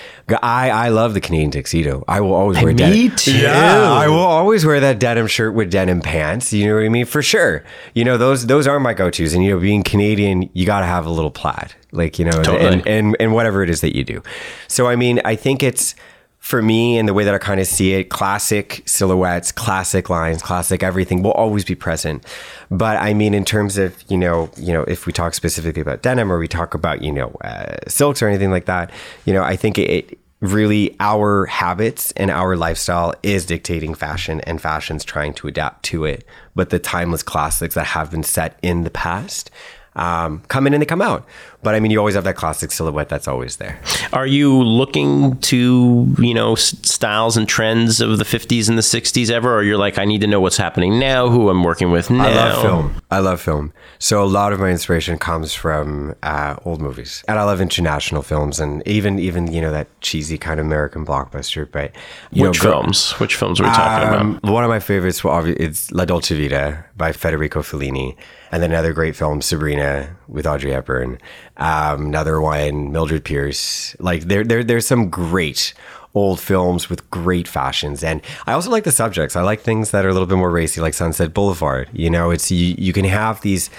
I, I love the Canadian tuxedo. I will always wear Me denim. too. Yeah, I will always wear that denim shirt with denim pants. You know what I mean? For sure. You know those those are my go tos. And you know, being Canadian, you got to have a little plaid, like you know, totally. and, and and whatever it is that you do. So I mean, I think it's for me and the way that I kind of see it, classic silhouettes, classic lines, classic everything will always be present. But I mean, in terms of you know, you know, if we talk specifically about denim or we talk about you know uh, silks or anything like that, you know, I think it, really our habits and our lifestyle is dictating fashion and fashion's trying to adapt to it but the timeless classics that have been set in the past um, come in and they come out. But I mean, you always have that classic silhouette that's always there. Are you looking to, you know, styles and trends of the 50s and the 60s ever? Or you're like, I need to know what's happening now, who I'm working with now? I love film. I love film. So a lot of my inspiration comes from uh, old movies. And I love international films and even, even you know, that cheesy kind of American blockbuster. But, you Which know, films? Which films are we talking um, about? One of my favorites, well, it's La Dolce Vita by Federico Fellini. And then another great film, Sabrina with Audrey Hepburn. Um, another one, Mildred Pierce. Like there, there, there's some great old films with great fashions. And I also like the subjects. I like things that are a little bit more racy, like Sunset Boulevard. You know, it's you, you can have these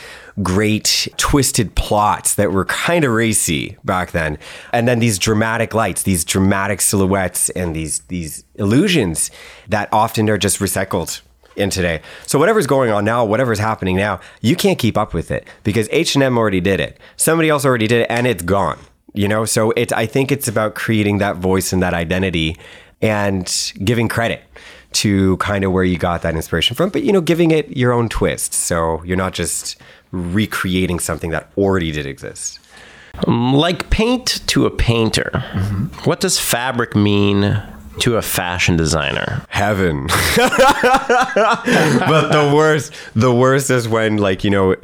great twisted plots that were kind of racy back then. And then these dramatic lights, these dramatic silhouettes and these these illusions that often are just recycled in today. So whatever's going on now, whatever's happening now, you can't keep up with it because H&M already did it. Somebody else already did it and it's gone. You know, so it I think it's about creating that voice and that identity and giving credit to kind of where you got that inspiration from, but you know, giving it your own twist. So you're not just recreating something that already did exist. Like paint to a painter, mm-hmm. what does fabric mean to a fashion designer. Heaven. [laughs] but the worst, the worst is when like, you know,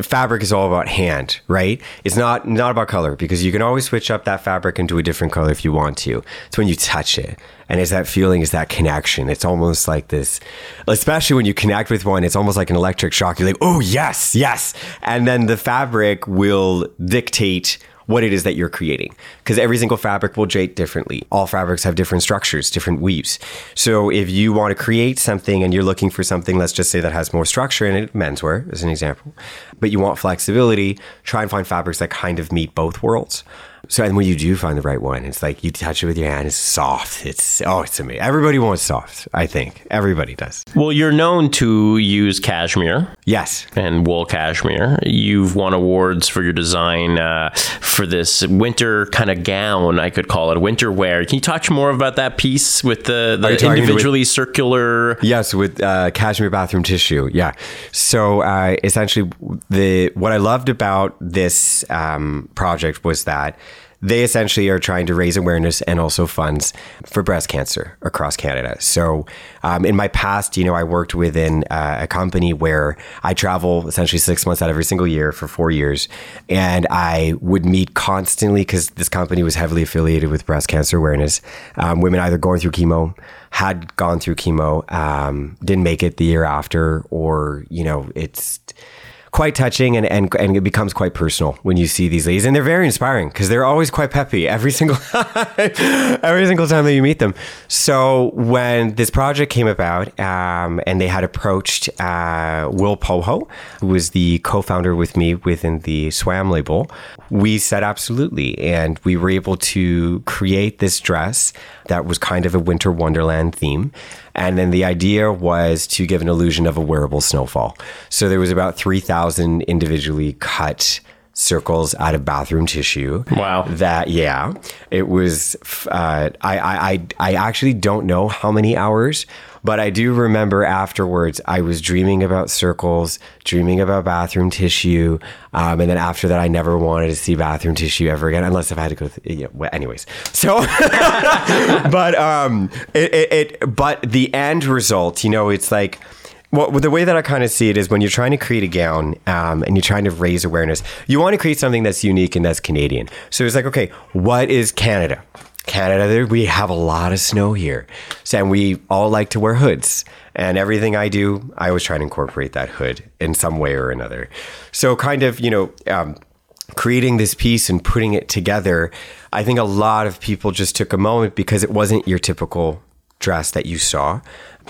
fabric is all about hand, right? It's not not about color because you can always switch up that fabric into a different color if you want to. It's when you touch it. And it's that feeling, it's that connection. It's almost like this, especially when you connect with one, it's almost like an electric shock. You're like, oh, yes, yes. And then the fabric will dictate what it is that you're creating because every single fabric will drape differently. All fabrics have different structures, different weaves. So if you want to create something and you're looking for something, let's just say that has more structure in it, menswear as an example, but you want flexibility, try and find fabrics that kind of meet both worlds. So, and when you do find the right one, it's like you touch it with your hand, it's soft. It's, oh, it's amazing. Everybody wants soft, I think. Everybody does. Well, you're known to use cashmere. Yes. And wool cashmere. You've won awards for your design uh, for this winter kind of gown, I could call it winter wear. Can you talk more about that piece with the, the individually with, circular? Yes, with uh, cashmere bathroom tissue. Yeah. So uh, essentially, the what I loved about this um, project was that they essentially are trying to raise awareness and also funds for breast cancer across Canada. So, um, in my past, you know, I worked within uh, a company where I travel essentially six months out every single year for four years, and I would meet constantly because this company was heavily affiliated with breast cancer awareness. Um, women either going through chemo, had gone through chemo, um, didn't make it the year after, or you know, it's quite touching and, and, and it becomes quite personal when you see these ladies. And they're very inspiring because they're always quite peppy every [laughs] single every single time that you meet them. So when this project came about um, and they had approached uh, Will Poho, who was the co-founder with me within the SWAM label, we said absolutely. And we were able to create this dress that was kind of a winter wonderland theme. And then the idea was to give an illusion of a wearable snowfall. So there was about 3,000 individually cut circles out of bathroom tissue. Wow. That yeah, it was. Uh, I I I actually don't know how many hours, but I do remember afterwards, I was dreaming about circles, dreaming about bathroom tissue. Um, and then after that, I never wanted to see bathroom tissue ever again, unless if I had to go. Th- yeah, well, anyways, so, [laughs] but um, it, it, it, but the end result, you know, it's like. Well, the way that I kind of see it is when you're trying to create a gown um, and you're trying to raise awareness, you want to create something that's unique and that's Canadian. So it's like, okay, what is Canada? Canada, we have a lot of snow here. So, and we all like to wear hoods. And everything I do, I always try to incorporate that hood in some way or another. So, kind of, you know, um, creating this piece and putting it together, I think a lot of people just took a moment because it wasn't your typical dress that you saw.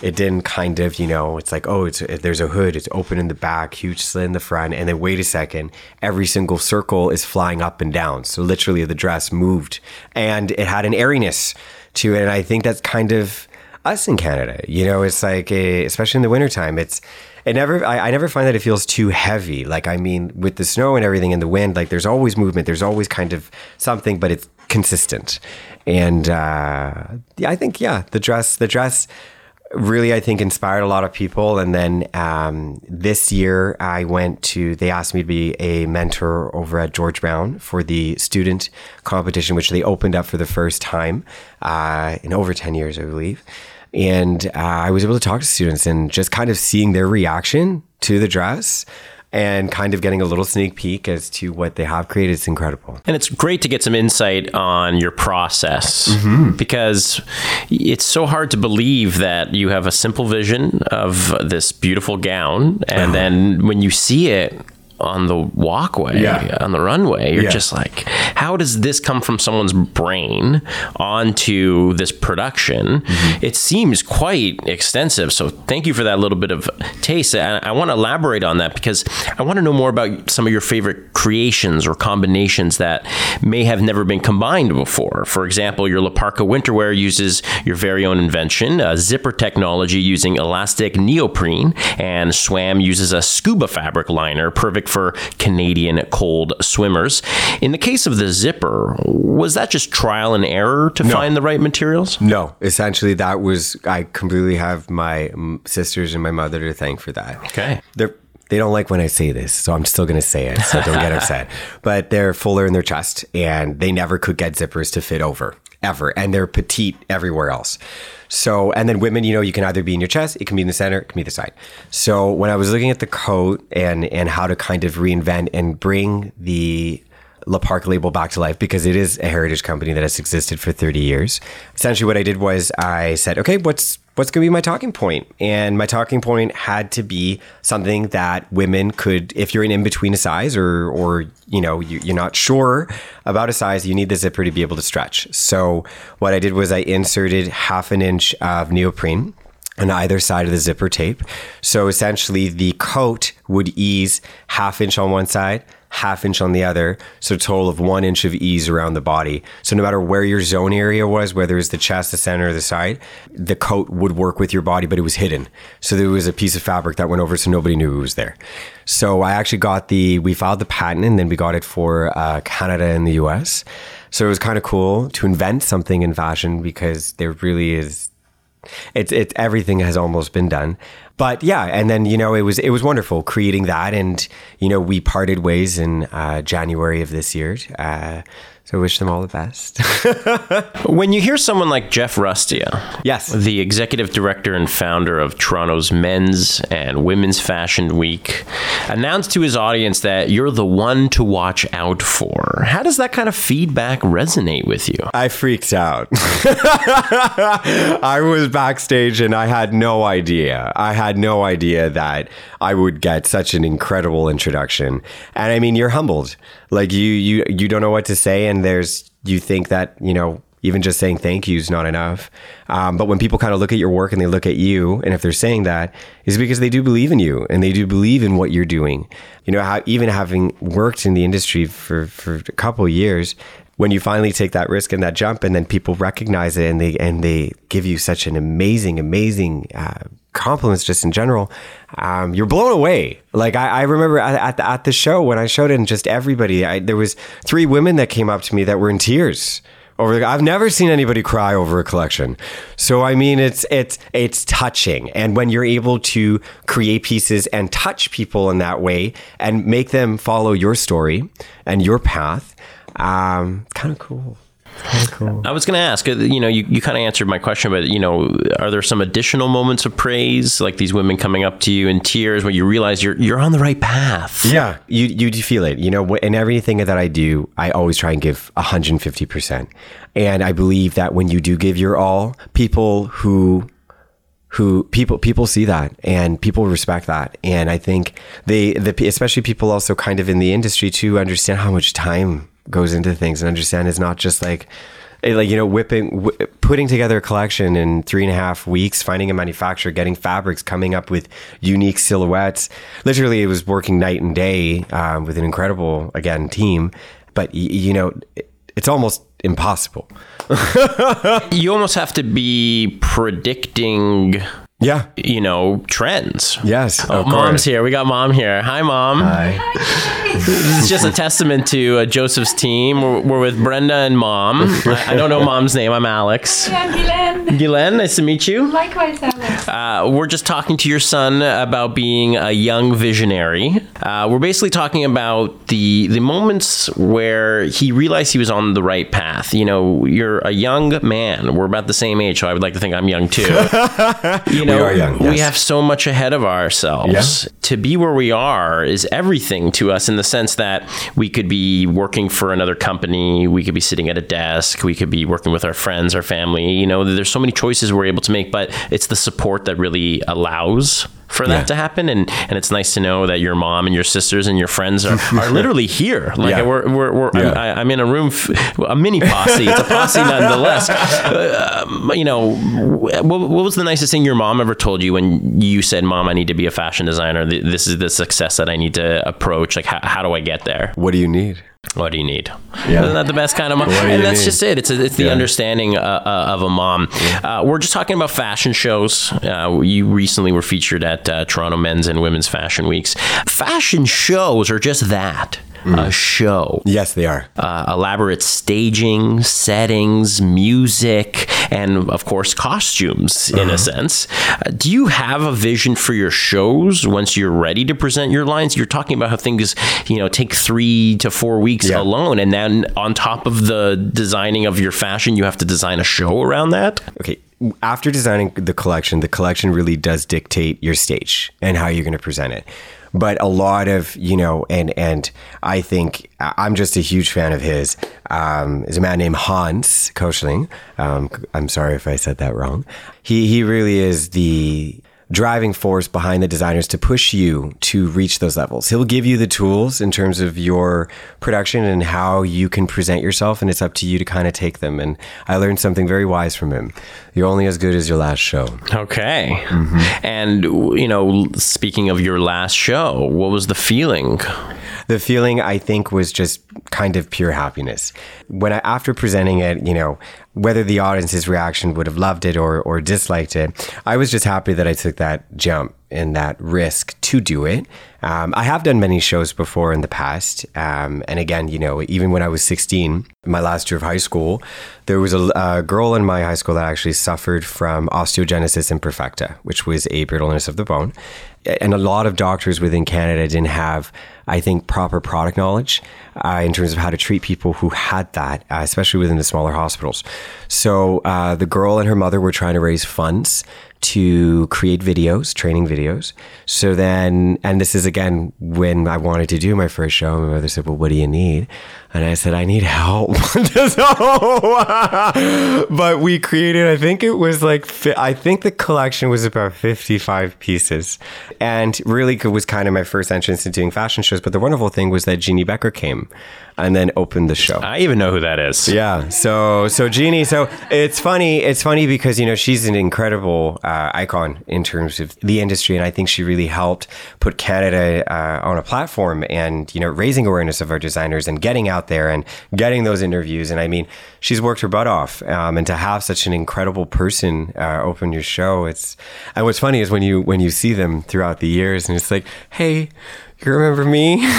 It didn't kind of, you know, it's like, oh, it's there's a hood, it's open in the back, huge slit in the front, and then wait a second, every single circle is flying up and down. So literally, the dress moved, and it had an airiness to it, and I think that's kind of us in Canada. You know, it's like, a, especially in the wintertime, it's it never I, I, never find that it feels too heavy like i mean with the snow and everything and the wind like there's always movement there's always kind of something but it's consistent and uh, yeah, I think yeah, the dress the dress really I think inspired a lot of people. And then um, this year I went to they asked me to be a mentor over at George Brown for the student competition, which they opened up for the first time uh, in over ten years, I believe. And uh, I was able to talk to students and just kind of seeing their reaction to the dress and kind of getting a little sneak peek as to what they have created. It's incredible. And it's great to get some insight on your process mm-hmm. because it's so hard to believe that you have a simple vision of this beautiful gown. And uh-huh. then when you see it, on the walkway, yeah. on the runway. You're yeah. just like, how does this come from someone's brain onto this production? Mm-hmm. It seems quite extensive. So thank you for that little bit of taste. I, I want to elaborate on that because I want to know more about some of your favorite creations or combinations that may have never been combined before. For example, your La Parka winterwear uses your very own invention, a zipper technology using elastic neoprene, and Swam uses a scuba fabric liner, perfect for Canadian cold swimmers. In the case of the zipper, was that just trial and error to no. find the right materials? No, essentially that was I completely have my sisters and my mother to thank for that. Okay. They're they don't like when I say this, so I'm still going to say it. So don't get [laughs] upset. But they're fuller in their chest, and they never could get zippers to fit over ever, and they're petite everywhere else. So, and then women, you know, you can either be in your chest, it can be in the center, it can be the side. So, when I was looking at the coat and and how to kind of reinvent and bring the La Parka label back to life because it is a heritage company that has existed for 30 years. Essentially, what I did was I said, okay, what's what's going to be my talking point? And my talking point had to be something that women could, if you're in in between a size or or you know you, you're not sure about a size, you need the zipper to be able to stretch. So what I did was I inserted half an inch of neoprene on either side of the zipper tape. So essentially, the coat would ease half inch on one side, half inch on the other. So a total of one inch of ease around the body. So no matter where your zone area was, whether it's the chest, the center, or the side, the coat would work with your body, but it was hidden. So there was a piece of fabric that went over, so nobody knew it was there. So I actually got the, we filed the patent and then we got it for uh, Canada and the US. So it was kind of cool to invent something in fashion because there really is it's everything has almost been done. But yeah and then you know it was it was wonderful creating that. And you know we parted ways in uh, january of this year uh, so I wish them all the best. [laughs] when you hear someone like Jeff Rustia, yes, the executive director and founder of Toronto's Men's and Women's Fashion Week, announce to his audience that you're the one to watch out for, how does that kind of feedback resonate with you? I freaked out. [laughs] I was backstage and I had no idea. I had no idea that I would get such an incredible introduction. And I mean, you're humbled. Like you you you don't know what to say and there's you think that, you know, even just saying thank you is not enough. Um, but when people kind of look at your work and they look at you, and if they're saying that, is because they do believe in you and they do believe in what you're doing. You know, how, even having worked in the industry for, for a couple years, when you finally take that risk and that jump, and then people recognize it and they and they give you such an amazing, amazing uh, compliments just in general, um, you're blown away. Like I, I remember at the, at the show when I showed it, and just everybody, I, there was three women that came up to me that were in tears over the, I've never seen anybody cry over a collection. So I mean it's it's it's touching and when you're able to create pieces and touch people in that way and make them follow your story and your path um kind of cool. Cool. I was going to ask, uh, you know, you, you kind of answered my question, but, you know, are there some additional moments of praise, like these women coming up to you in tears when you realize you're, you're on the right path? Yeah, you, you feel it. You know, in everything that I do, I always try and give 150%. And I believe that when you do give your all, people who who people people see that and people respect that and i think they the especially people also kind of in the industry too understand how much time goes into things and understand it's not just like eh, like you know whipping putting together a collection in three and a half weeks finding a manufacturer getting fabrics coming up with unique silhouettes. Literally it was working night and day um, with an incredible again team. But you know it's almost impossible. [laughs] You almost have to be predicting yeah. You know, trends. Yes. Oh, mom's here. We got mom here. Hi, mom. Hi. this is just a testament to uh, Joseph's team. We're, we're, with Brenda and mom. I, I, don't know mom's name. I'm Alex. Yeah, Guylaine. Guylaine, nice to meet you. Likewise, Alex. Uh, we're just talking to your son about being a young visionary. Uh, we're basically talking about the the moments where he realized he was on the right path. You know, you're a young man. We're about the same age, so I would like to think I'm young too. [laughs] you know, know, we young. Yes. We have so much ahead of ourselves. Yeah. To be where we are is everything to us in the sense that we could be working for another company, we could be sitting at a desk, we could be working with our friends, our family. You know, there's so many choices we're able to make, but it's the support that really allows for that yeah. to happen. And and it's nice to know that your mom and your sisters and your friends are, [laughs] are literally here. Like yeah. we're, we're, we're yeah. I'm, I'm, in a room, a mini posse. It's a posse [laughs] nonetheless. Uh, you know, what, what, was the nicest thing your mom ever told you when you said, "Mom, I need to be a fashion designer. This is the success that I need to approach. Like, how, how do I get there?" What do you need? What do you need? Yeah. Isn't that the best kind of mom? And that's need? just it. It's a, it's the yeah. understanding uh, uh, of a mom. Uh, we're just talking about fashion shows. Uh, you recently were featured at uh, Toronto Men's and Women's Fashion Weeks. Fashion shows are just that mm. a show. Yes, they are. Uh, elaborate staging, settings, music, and of course, costumes in uh-huh. a sense. Uh, do you have a vision for your shows once you're ready to present your lines? You're talking about how things, you know, take three to four weeks yeah. alone. And then on top of the designing of your fashion, you have to design a show around that? Okay after designing the collection, the collection really does dictate your stage and how you're going to present it but a lot of you know and and i think i'm just a huge fan of his. Um, is a man named hans koschling um, i'm sorry if i said that wrong. He he really is the driving force behind the designers to push you to reach those levels. He'll give you the tools in terms of your production and how you can present yourself, and it's up to you to kind of take them. And I learned something very wise from him. You're only as good as your last show. Okay. Mm-hmm. And, you know, speaking of your last show, what was the feeling? The feeling I think was just kind of pure happiness. When I, after presenting it, you know, whether the audience's reaction would have loved it or, or disliked it, I was just happy that I took that jump and that risk to do it. Um, I have done many shows before in the past. Um, and again, you know, even when I was 16, my last year of high school, there was a, a, girl in my high school that actually suffered from osteogenesis imperfecta, which was a brittleness of the bone. And a lot of doctors within Canada didn't have, I think, proper product knowledge uh, in terms of how to treat people who had that, uh, especially within the smaller hospitals. So uh, the girl and her mother were trying to raise funds to create videos, training videos. So then, and this is again when I wanted to do my first show, my mother said, Well, what do you need? And I said, I need help. [laughs] but we created, I think it was like, I think the collection was about 55 pieces. And really it was kind of my first entrance into doing fashion shows. But the wonderful thing was that Jeannie Becker came and then opened the show. I even know who that is. Yeah. So, so Jeannie, so it's funny. It's funny because, you know, she's an incredible uh, icon in terms of the industry. And I think she really helped put Canada uh, on a platform and, you know, raising awareness of our designers and getting out there and getting those interviews. And I mean, she's worked her butt off. Um, and to have such an incredible person uh, open your show, it's, and what's funny is when you, when you see them throughout the years and it's like, hey, you remember me? [laughs] I'm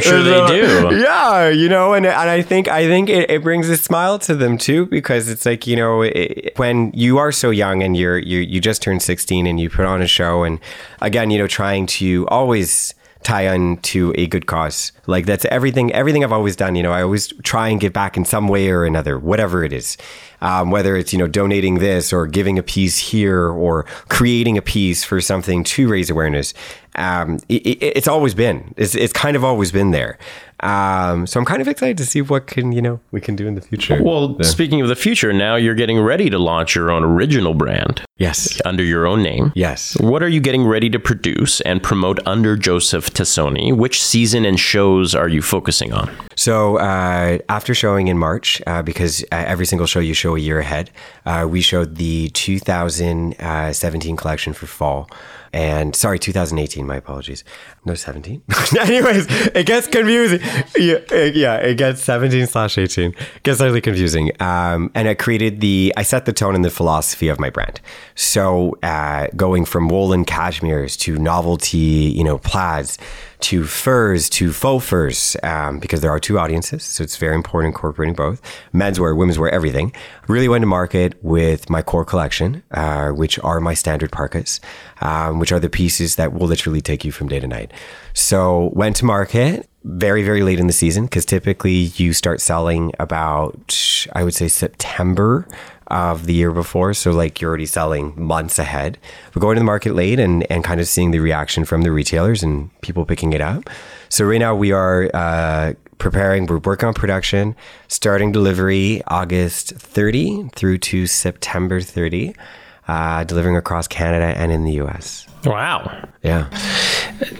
sure they do. Yeah, you know, and and I think I think it, it brings a smile to them too because it's like you know it, when you are so young and you're you you just turned 16 and you put on a show and again you know trying to always tie on to a good cause. Like that's everything. Everything I've always done. You know, I always try and give back in some way or another, whatever it is. Um, whether it's you know donating this or giving a piece here or creating a piece for something to raise awareness. Um, it, it's always been. It's, it's kind of always been there. Um, so I'm kind of excited to see what can you know we can do in the future. Well, yeah. speaking of the future, now you're getting ready to launch your own original brand. Yes, under your own name. Yes. What are you getting ready to produce and promote under Joseph Tassone? Which season and shows are you focusing on? So uh, after showing in March, uh, because uh, every single show you show a year ahead, uh, we showed the 2017 collection for fall and sorry, 2018. My apologies. No, 17. [laughs] Anyways, it gets confusing. Yeah, yeah, it gets 17 slash 18. It gets slightly confusing. Um, and I created the, I set the tone and the philosophy of my brand. So uh, going from woolen cashmeres to novelty, you know, plaids to furs to faux furs um, because there are two audiences. So it's very important incorporating both menswear, women's wear, everything. Really went to market with my core collection, uh, which are my standard parkas, um, which are the pieces that will literally take you from day to night. So went to market very, very late in the season because typically you start selling about, I would say, September of the year before. So like you're already selling months ahead. But going to the market late and, and kind of seeing the reaction from the retailers and people picking it up. So right now we are uh, preparing, we're working on production, starting delivery August 30 through to September 30, uh, delivering across Canada and in the US. Wow. Yeah.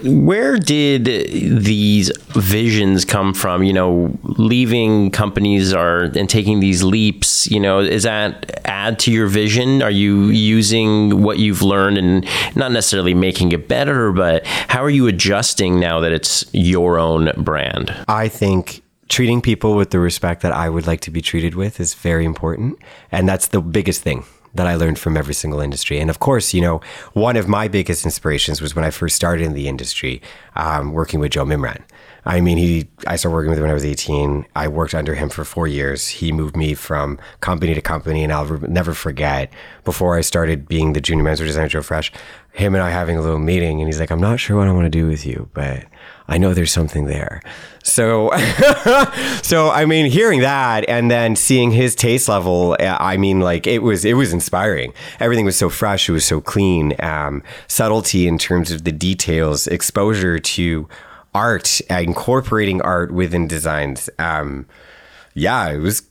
Where did these visions come from? You know, leaving companies are and taking these leaps, you know, is that add to your vision? Are you using what you've learned and not necessarily making it better, but how are you adjusting now that it's your own brand? I think treating people with the respect that I would like to be treated with is very important. And that's the biggest thing that I learned from every single industry. And of course, you know, one of my biggest inspirations was when I first started in the industry, um, working with Joe Mimran. I mean, he, I started working with him when I was 18. I worked under him for four years. He moved me from company to company. And I'll re- never forget before I started being the junior manager designer, Joe Fresh, him and I having a little meeting. And he's like, I'm not sure what I want to do with you, but I know there's something there. So, [laughs] so I mean, hearing that and then seeing his taste level, I mean, like it was it was inspiring. Everything was so fresh. It was so clean. Um, subtlety in terms of the details, exposure to art, uh, incorporating art within designs. Um, yeah, it was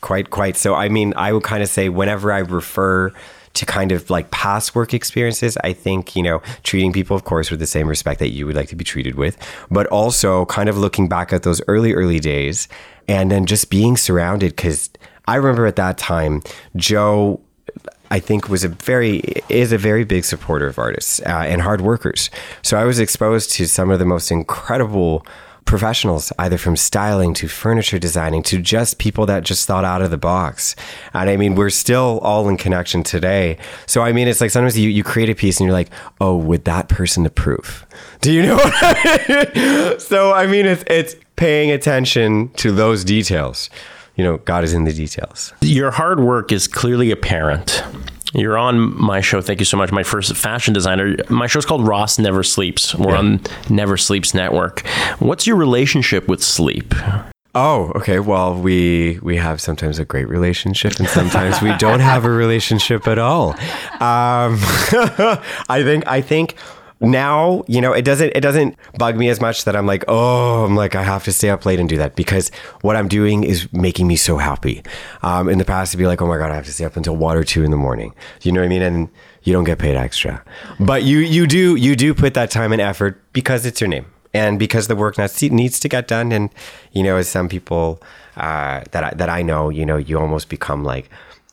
quite quite. So, I mean, I would kind of say whenever I refer to kind of like past work experiences. I think, you know, treating people, of course, with the same respect that you would like to be treated with, but also kind of looking back at those early, early days and then just being surrounded. Cause I remember at that time, Joe I think was a very is a very big supporter of artists uh, and hard workers. So I was exposed to some of the most incredible professionals, either from styling to furniture designing to just people that just thought out of the box. And I mean, we're still all in connection today. So I mean, it's like sometimes you, you create a piece and you're like, oh, would that person approve? Do you know [laughs] what I mean? So I mean, it's it's paying attention to those details you know, God is in the details. Your hard work is clearly apparent. You're on my show. Thank you so much. My first fashion designer. My show's called Ross Never Sleeps. We're yeah. on Never Sleeps Network. What's your relationship with sleep? Oh, okay. Well, we we have sometimes a great relationship, and sometimes we don't have a relationship at all. Um, [laughs] I think I think now you know it doesn't it doesn't bug me as much that i'm like oh i'm like i have to stay up late and do that because what i'm doing is making me so happy. Um, in the past to be like oh my god i have to stay up until one or two in the morning. You know what i mean? And you don't get paid extra. But you you do you do put that time and effort because it's your name and because the work needs to get done. And you know as some people uh, that I, that I know you know you almost become like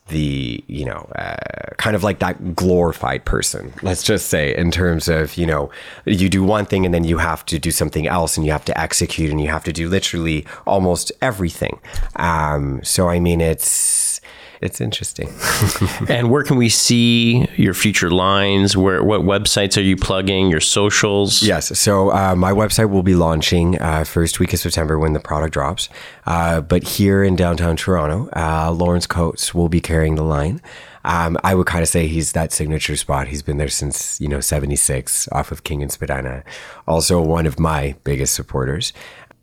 the you know uh, kind of like that glorified person let's just say in terms of you know you do one thing and then you have to do something else and you have to execute and you have to do literally almost everything. Um, so i mean it's it's interesting. [laughs] and where can we see your future lines? Where what websites are you plugging? Your socials? Yes. So uh, my website will be launching uh, first week of September when the product drops. Uh, but here in downtown Toronto, uh, Lawrence Coates will be carrying the line. Um, I would kind of say he's that signature spot. He's been there since, you know, 76 off of King and Spadina. Also one of my biggest supporters.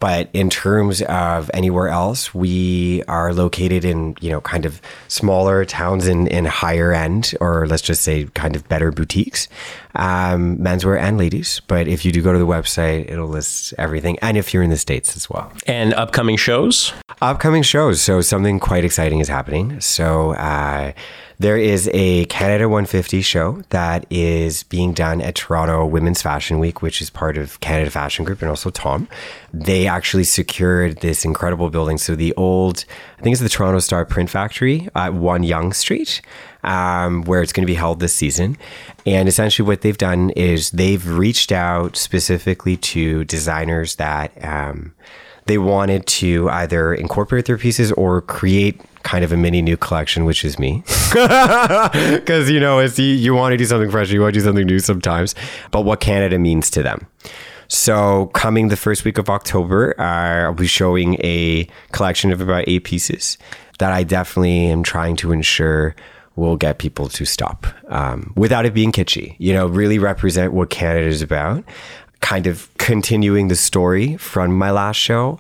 But in terms of anywhere else, we are located in, you know, kind of smaller towns in, in higher end, or let's just say kind of better boutiques, um, menswear and ladies. But if you do go to the website, it'll list everything. And if you're in the States as well. And upcoming shows? Upcoming shows. So something quite exciting is happening. So, uh, there is a Canada 150 show that is being done at Toronto Women's Fashion Week, which is part of Canada Fashion Group and also Tom. They actually secured this incredible building. So the old, I think it's the Toronto Star Print Factory at One Yonge Street. Um, where it's going to be held this season. And essentially, what they've done is they've reached out specifically to designers that um, they wanted to either incorporate their pieces or create kind of a mini new collection, which is me. [laughs] Because, you know, it's, you, you want to do something fresh, you want to do something new sometimes, but what Canada means to them. So, coming the first week of October, uh, I'll be showing a collection of about eight pieces that I definitely am trying to ensure will get people to stop um, without it being kitschy. You know, really represent what Canada is about. Kind of continuing the story from my last show,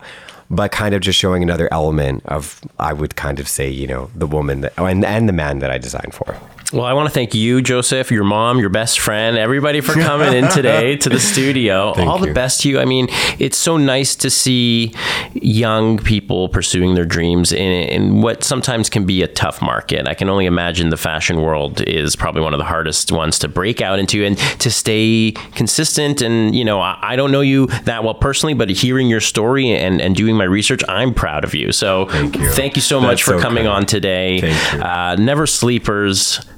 but kind of just showing another element of, I would kind of say, you know, the woman that, and, and the man that I designed for. Well, I want to thank you, Joseph, your mom, your best friend, everybody for coming in today to the [laughs] studio. Thank All you. the best to you. I mean, it's so nice to see young people pursuing their dreams in, in, what sometimes can be a tough market. I can only imagine the fashion world is probably one of the hardest ones to break out into and to stay consistent. And, you know, I, I don't know you that well personally, but hearing your story and, and doing my research, I'm proud of you. So thank you, thank you so That's much for so coming on today. Uh, Never Sleepers